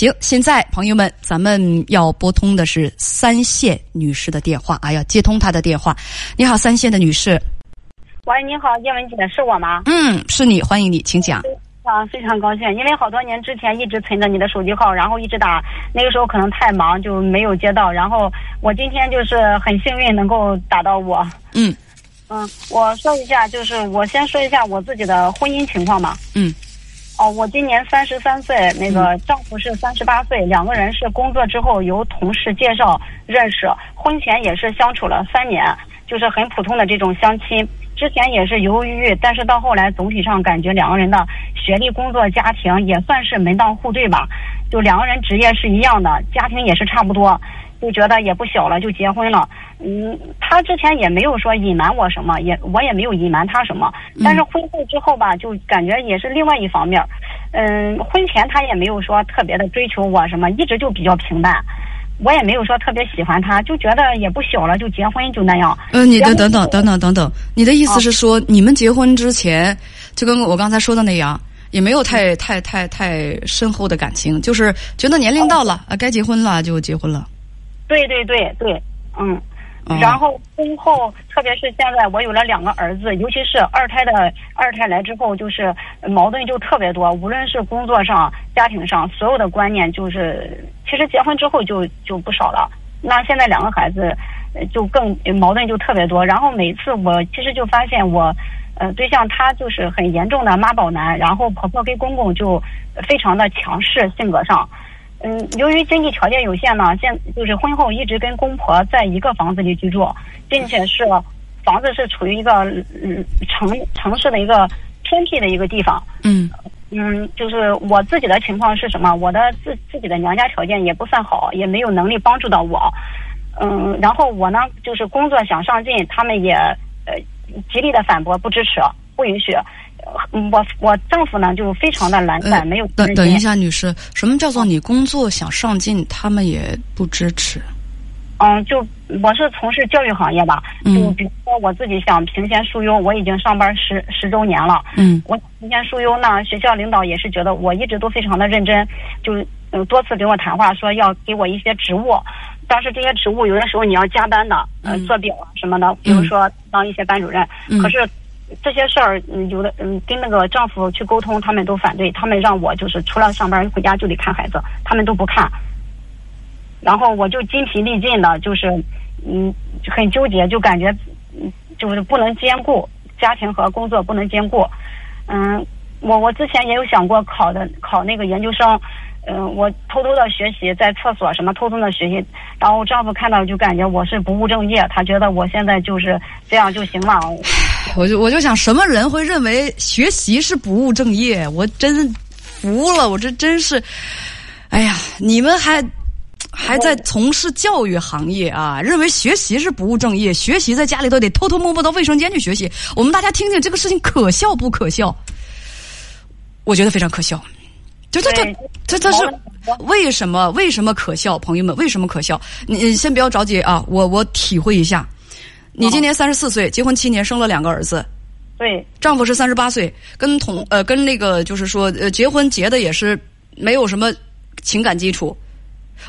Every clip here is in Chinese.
行，现在朋友们，咱们要拨通的是三线女士的电话，啊，要，接通她的电话。你好，三线的女士。喂，你好，叶文姐，是我吗？嗯，是你，欢迎你，请讲。啊，非常高兴，因为好多年之前一直存着你的手机号，然后一直打，那个时候可能太忙就没有接到，然后我今天就是很幸运能够打到我。嗯嗯，我说一下，就是我先说一下我自己的婚姻情况吧。嗯。哦，我今年三十三岁，那个丈夫是三十八岁，两个人是工作之后由同事介绍认识，婚前也是相处了三年，就是很普通的这种相亲。之前也是犹犹豫豫，但是到后来总体上感觉两个人的学历、工作、家庭也算是门当户对吧？就两个人职业是一样的，家庭也是差不多，就觉得也不小了，就结婚了。嗯，他之前也没有说隐瞒我什么，也我也没有隐瞒他什么。但是婚后之后吧，就感觉也是另外一方面。嗯，婚前他也没有说特别的追求我什么，一直就比较平淡。我也没有说特别喜欢他，就觉得也不小了，就结婚就那样。嗯，你的等等等等等等，你的意思是说，你们结婚之前就跟我刚才说的那样，也没有太太太太深厚的感情，就是觉得年龄到了啊，该结婚了就结婚了。对对对对，嗯。然后婚后，特别是现在我有了两个儿子，尤其是二胎的二胎来之后，就是矛盾就特别多。无论是工作上、家庭上，所有的观念就是，其实结婚之后就就不少了。那现在两个孩子，就更矛盾就特别多。然后每次我其实就发现我，呃，对象他就是很严重的妈宝男，然后婆婆跟公公就非常的强势，性格上。嗯，由于经济条件有限呢，现就是婚后一直跟公婆在一个房子里居住，并且是房子是处于一个嗯城城市的一个偏僻的一个地方。嗯嗯，就是我自己的情况是什么？我的自自己的娘家条件也不算好，也没有能力帮助到我。嗯，然后我呢，就是工作想上进，他们也呃极力的反驳，不支持，不允许。我我丈夫呢就非常的懒散，没有等等一下，女士，什么叫做你工作想上进，他们也不支持？嗯，就我是从事教育行业吧，就比如说我自己想评先树优，我已经上班十十周年了，嗯，我评先树优呢，学校领导也是觉得我一直都非常的认真，就嗯多次跟我谈话说要给我一些职务，但是这些职务有的时候你要加班的，呃，做表啊什么的，比如说当一些班主任，可是。这些事儿，嗯，有的，嗯，跟那个丈夫去沟通，他们都反对，他们让我就是除了上班回家就得看孩子，他们都不看。然后我就筋疲力尽的，就是，嗯，很纠结，就感觉，嗯，就是不能兼顾家庭和工作，不能兼顾。嗯，我我之前也有想过考的考那个研究生。嗯，我偷偷的学习，在厕所什么偷偷的学习，然后我丈夫看到就感觉我是不务正业，他觉得我现在就是这样就行了。我就我就想，什么人会认为学习是不务正业？我真服了，我这真是，哎呀，你们还还在从事教育行业啊？认为学习是不务正业？学习在家里都得偷偷摸摸到卫生间去学习？我们大家听听这个事情可笑不可笑？我觉得非常可笑。就他他他他是为什么为什么可笑？朋友们，为什么可笑？你先不要着急啊，我我体会一下。你今年三十四岁，结婚七年，生了两个儿子。对，丈夫是三十八岁，跟同呃跟那个就是说呃结婚结的也是没有什么情感基础，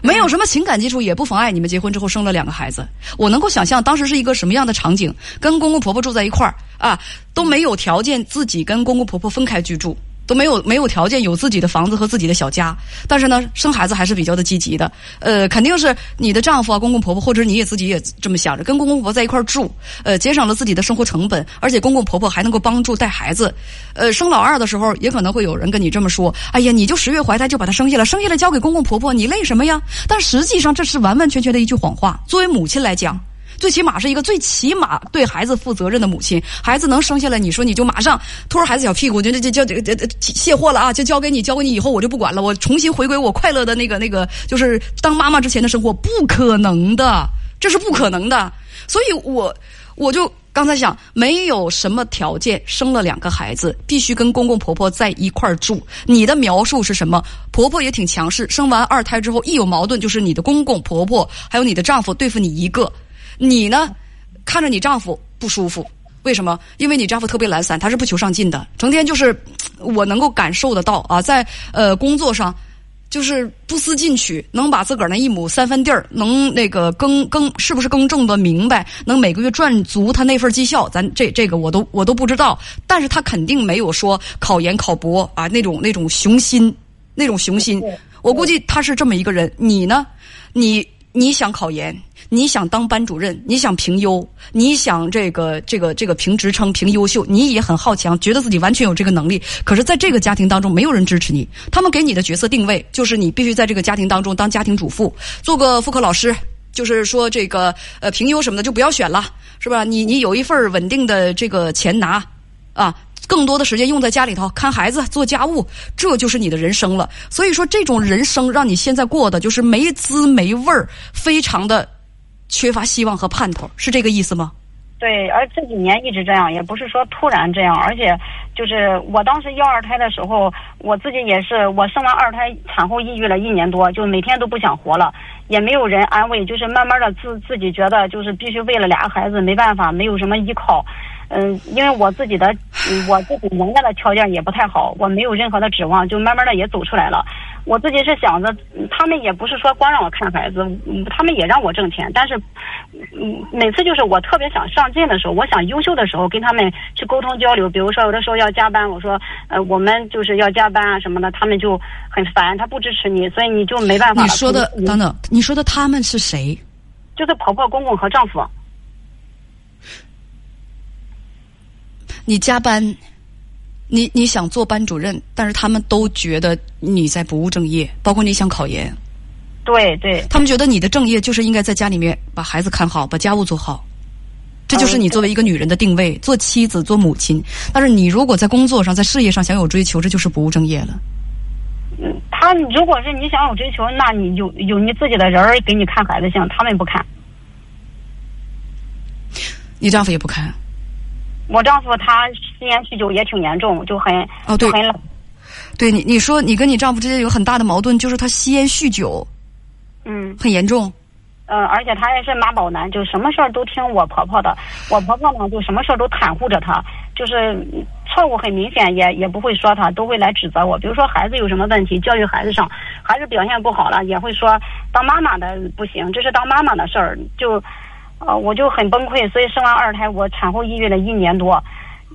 没有什么情感基础也不妨碍你们结婚之后生了两个孩子。我能够想象当时是一个什么样的场景，跟公公婆婆住在一块儿啊，都没有条件自己跟公公婆婆分开居住。都没有没有条件有自己的房子和自己的小家，但是呢，生孩子还是比较的积极的。呃，肯定是你的丈夫啊、公公婆婆，或者你也自己也这么想着，跟公公婆婆在一块住，呃，节省了自己的生活成本，而且公公婆婆还能够帮助带孩子。呃，生老二的时候，也可能会有人跟你这么说：“哎呀，你就十月怀胎就把他生下来，生下来交给公公婆婆，你累什么呀？”但实际上这是完完全全的一句谎话。作为母亲来讲。最起码是一个最起码对孩子负责任的母亲，孩子能生下来，你说你就马上拖着孩子小屁股就就就就就卸货了啊，就交给你，交给你以后我就不管了，我重新回归我快乐的那个那个，就是当妈妈之前的生活，不可能的，这是不可能的。所以我我就刚才想，没有什么条件生了两个孩子，必须跟公公婆婆在一块儿住。你的描述是什么？婆婆也挺强势，生完二胎之后一有矛盾，就是你的公公婆婆还有你的丈夫对付你一个。你呢，看着你丈夫不舒服，为什么？因为你丈夫特别懒散，他是不求上进的，成天就是我能够感受得到啊，在呃工作上，就是不思进取，能把自个儿那一亩三分地儿能那个耕耕是不是耕种的明白，能每个月赚足他那份绩效，咱这这个我都我都不知道。但是他肯定没有说考研考博啊那种那种雄心，那种雄心。我估计他是这么一个人。你呢？你你想考研？你想当班主任，你想评优，你想这个这个这个评职称、评优秀，你也很好强，觉得自己完全有这个能力。可是，在这个家庭当中，没有人支持你。他们给你的角色定位就是你必须在这个家庭当中当家庭主妇，做个妇科老师。就是说，这个呃评优什么的就不要选了，是吧？你你有一份稳定的这个钱拿，啊，更多的时间用在家里头看孩子、做家务，这就是你的人生了。所以说，这种人生让你现在过的就是没滋没味儿，非常的。缺乏希望和盼头，是这个意思吗？对，而这几年一直这样，也不是说突然这样，而且就是我当时要二胎的时候，我自己也是，我生完二胎产后抑郁了一年多，就每天都不想活了，也没有人安慰，就是慢慢的自自己觉得就是必须为了俩孩子没办法，没有什么依靠。嗯，因为我自己的我自己人家的条件也不太好，我没有任何的指望，就慢慢的也走出来了。我自己是想着，他们也不是说光让我看孩子，他们也让我挣钱。但是，嗯，每次就是我特别想上进的时候，我想优秀的时候，跟他们去沟通交流。比如说有的时候要加班，我说，呃，我们就是要加班啊什么的，他们就很烦，他不支持你，所以你就没办法。你说的等等，你说的他们是谁？就是婆婆、公公和丈夫。你加班，你你想做班主任，但是他们都觉得你在不务正业，包括你想考研。对对，他们觉得你的正业就是应该在家里面把孩子看好，把家务做好，这就是你作为一个女人的定位，做妻子、做母亲。但是你如果在工作上、在事业上想有追求，这就是不务正业了。嗯，他如果是你想有追求，那你有有你自己的人儿给你看孩子行，他们不看。你丈夫也不看。我丈夫他吸烟酗酒也挺严重，就很哦对，很冷。对你你说你跟你丈夫之间有很大的矛盾，就是他吸烟酗酒，嗯，很严重。嗯，而且他也是妈宝男，就什么事儿都听我婆婆的。我婆婆呢，就什么事儿都袒护着他，就是错误很明显也也不会说他，都会来指责我。比如说孩子有什么问题，教育孩子上，孩子表现不好了，也会说当妈妈的不行，这是当妈妈的事儿，就。啊，我就很崩溃，所以生完二胎，我产后抑郁了一年多，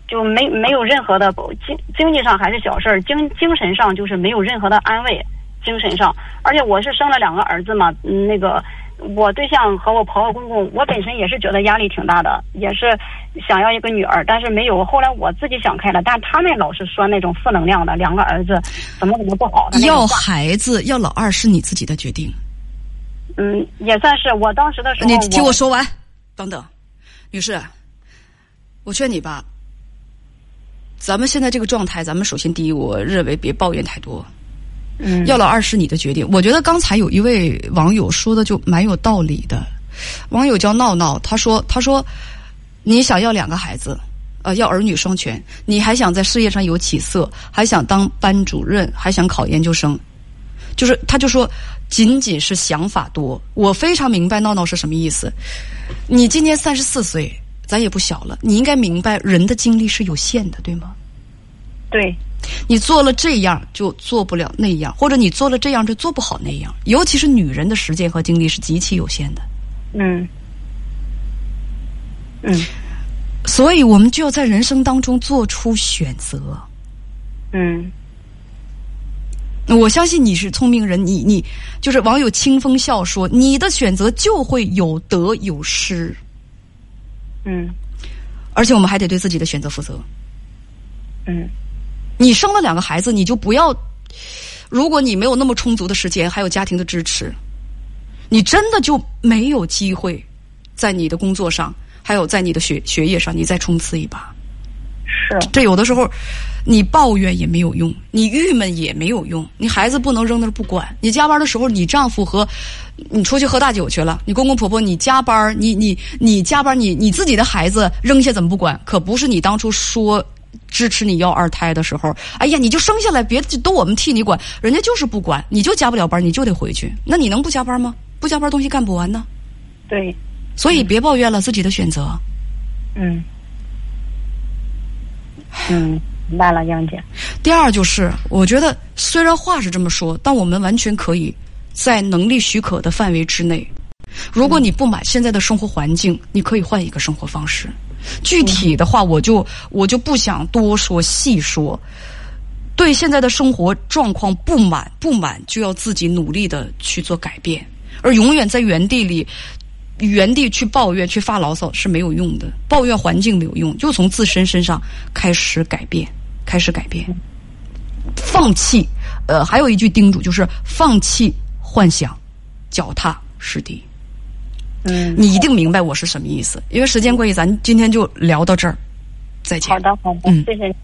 就没没有任何的经经济上还是小事儿，精精神上就是没有任何的安慰，精神上，而且我是生了两个儿子嘛，那个我对象和我婆婆公公，我本身也是觉得压力挺大的，也是想要一个女儿，但是没有，后来我自己想开了，但他们老是说那种负能量的，两个儿子怎么怎么不好的要孩子要老二是你自己的决定。嗯，也算是我当时的时候。你听我说完，等等，女士，我劝你吧。咱们现在这个状态，咱们首先第一，我认为别抱怨太多。嗯。要老二是你的决定。我觉得刚才有一位网友说的就蛮有道理的。网友叫闹闹，他说：“他说你想要两个孩子，呃，要儿女双全，你还想在事业上有起色，还想当班主任，还想考研究生，就是他就说。”仅仅是想法多，我非常明白闹闹是什么意思。你今年三十四岁，咱也不小了，你应该明白人的精力是有限的，对吗？对。你做了这样就做不了那样，或者你做了这样就做不好那样。尤其是女人的时间和精力是极其有限的。嗯。嗯。所以我们就要在人生当中做出选择。嗯。我相信你是聪明人，你你就是网友清风笑说，你的选择就会有得有失。嗯，而且我们还得对自己的选择负责。嗯，你生了两个孩子，你就不要，如果你没有那么充足的时间，还有家庭的支持，你真的就没有机会在你的工作上，还有在你的学学业上，你再冲刺一把。是，这有的时候。你抱怨也没有用，你郁闷也没有用，你孩子不能扔那不管。你加班的时候，你丈夫和你出去喝大酒去了，你公公婆婆你加班，你你你加班，你你自己的孩子扔下怎么不管？可不是你当初说支持你要二胎的时候，哎呀，你就生下来，别的都我们替你管，人家就是不管，你就加不了班，你就得回去。那你能不加班吗？不加班东西干不完呢。对，所以别抱怨了，自己的选择。嗯，嗯。明白了，杨姐。第二就是，我觉得虽然话是这么说，但我们完全可以在能力许可的范围之内。如果你不满现在的生活环境，你可以换一个生活方式。具体的话，我就我就不想多说细说。对现在的生活状况不满，不满就要自己努力的去做改变，而永远在原地里。原地去抱怨、去发牢骚是没有用的，抱怨环境没有用，就从自身身上开始改变，开始改变，放弃。呃，还有一句叮嘱就是放弃幻想，脚踏实地。嗯，你一定明白我是什么意思，因为时间关系，咱今天就聊到这儿，再见。好的，好的，嗯谢谢。